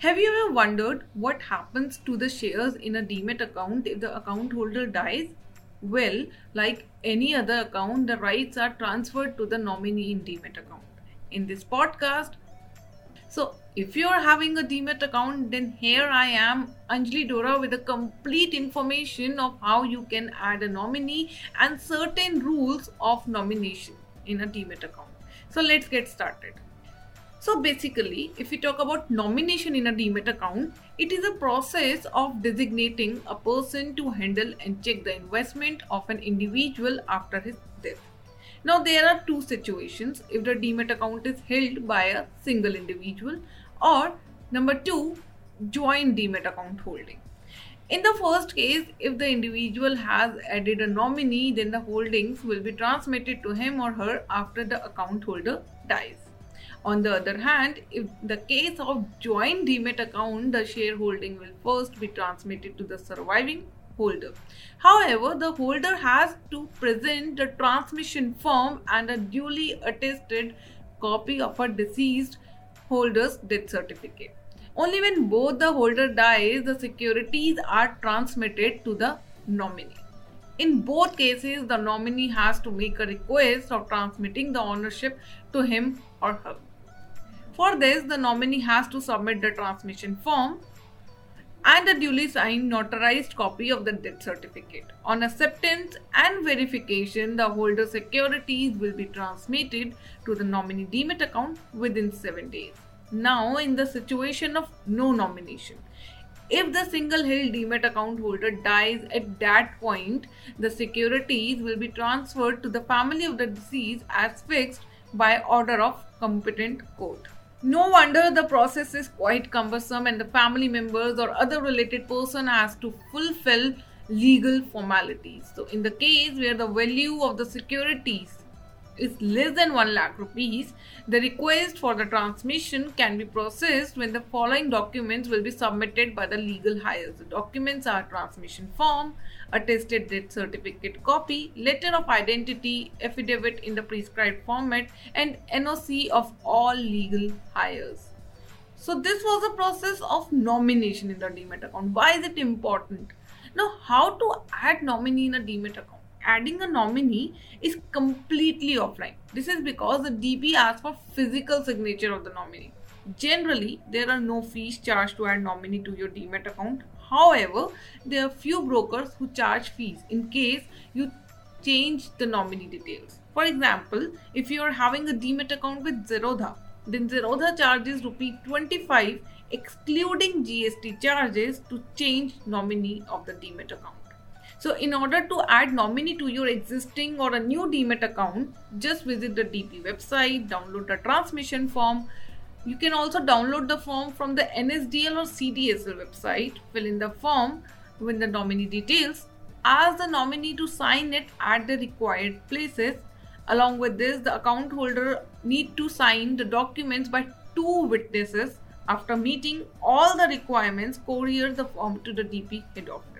Have you ever wondered what happens to the shares in a demat account if the account holder dies? Well, like any other account, the rights are transferred to the nominee in demat account. In this podcast, so if you are having a demat account, then here I am, Anjali Dora, with a complete information of how you can add a nominee and certain rules of nomination in a demat account. So let's get started. So basically, if we talk about nomination in a demat account, it is a process of designating a person to handle and check the investment of an individual after his death. Now there are two situations if the demat account is held by a single individual or number 2 joint demat account holding. In the first case, if the individual has added a nominee, then the holdings will be transmitted to him or her after the account holder dies. On the other hand, if the case of joint demat account, the shareholding will first be transmitted to the surviving holder. However, the holder has to present the transmission form and a duly attested copy of a deceased holder's death certificate. Only when both the holder dies, the securities are transmitted to the nominee. In both cases, the nominee has to make a request of transmitting the ownership to him or her. For this, the nominee has to submit the transmission form and a duly signed notarized copy of the death certificate. On acceptance and verification, the holder securities will be transmitted to the nominee demat account within 7 days. Now, in the situation of no nomination, if the single held demat account holder dies at that point, the securities will be transferred to the family of the deceased as fixed by order of competent court. No wonder the process is quite cumbersome and the family members or other related person has to fulfill legal formalities. So in the case where the value of the securities is less than 1 lakh rupees, the request for the transmission can be processed when the following documents will be submitted by the legal hires. The documents are transmission form, attested death certificate copy, letter of identity, affidavit in the prescribed format, and NOC of all legal hires. So this was a process of nomination in the demat account. Why is it important? Now, how to add nominee in a demat account? Adding a nominee is completely offline. This is because the DP asks for physical signature of the nominee. Generally, there are no fees charged to add nominee to your demat account. However, there are few brokers who charge fees in case you change the nominee details. For example, if you are having a demat account with Zerodha, then Zerodha charges rupee 25 excluding GST charges to change nominee of the demat account. So in order to add nominee to your existing or a new demat account, just visit the DP website, download the transmission form. You can also download the form from the NSDL or CDSL website, fill in the form with the nominee details, ask the nominee to sign it at the required places. Along with this, the account holder need to sign the documents by two witnesses. After meeting all the requirements, courier the form to the DP head office.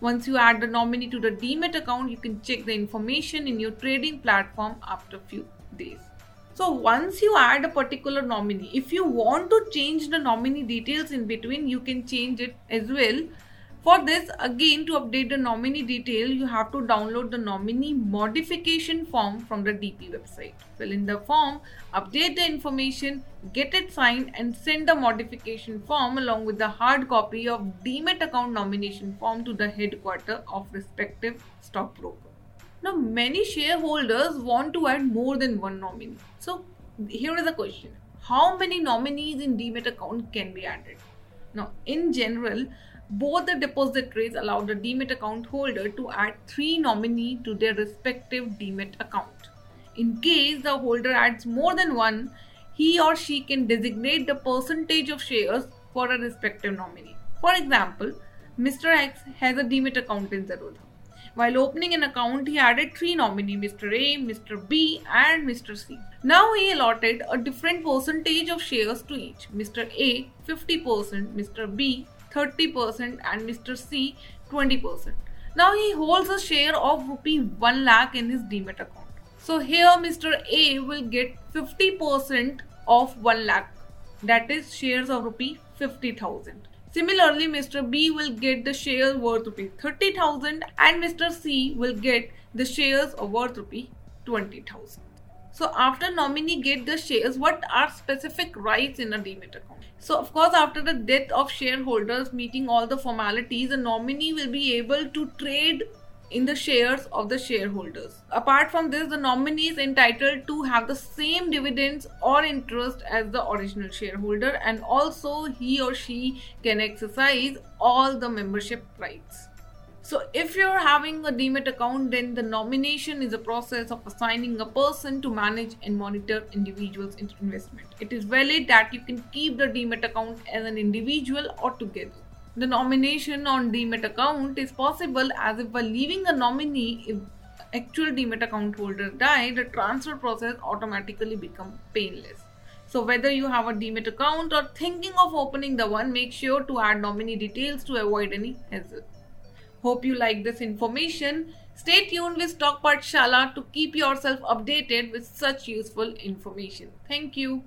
Once you add the nominee to the demat account, you can check the information in your trading platform after a few days. So once you add a particular nominee, if you want to change the nominee details in between, you can change it as well for this, again to update the nominee detail, you have to download the nominee modification form from the DP website. Fill in the form, update the information, get it signed and send the modification form along with the hard copy of demat account nomination form to the headquarter of respective stockbroker. Now, many shareholders want to add more than one nominee. So, here is the question. How many nominees in demat account can be added? Now, in general, both the depositories allow the demat account holder to add three nominees to their respective demat account. In case the holder adds more than one, he or she can designate the percentage of shares for a respective nominee. For example, Mr. X has a demat account in Zerodha. While opening an account, he added three nominees Mr. A, Mr. B, and Mr. C. Now he allotted a different percentage of shares to each. Mr. A 50%, Mr. B 30% and Mr. C 20%. Now he holds a share of rupee 1 lakh in his demat account. So here Mr. A will get 50% of 1 lakh that is shares of rupee 50,000. Similarly, Mr. B will get the shares worth rupee 30,000 and Mr. C will get the shares worth rupee 20,000. So after nominee get the shares, what are specific rights in a demat account? So of course, after the death of shareholders meeting all the formalities, a nominee will be able to trade in the shares of the shareholders. Apart from this, the nominee is entitled to have the same dividends or interest as the original shareholder and also he or she can exercise all the membership rights. So if you're having a demat account, then the nomination is a process of assigning a person to manage and monitor individuals' investment. It is valid that you can keep the demat account as an individual or together. The nomination on demat account is possible as if by leaving a nominee, if actual demat account holder die, the transfer process automatically become painless. So whether you have a demat account or thinking of opening the one, make sure to add nominee details to avoid any hassle. Hope you like this information. Stay tuned with Stock Shala to keep yourself updated with such useful information. Thank you.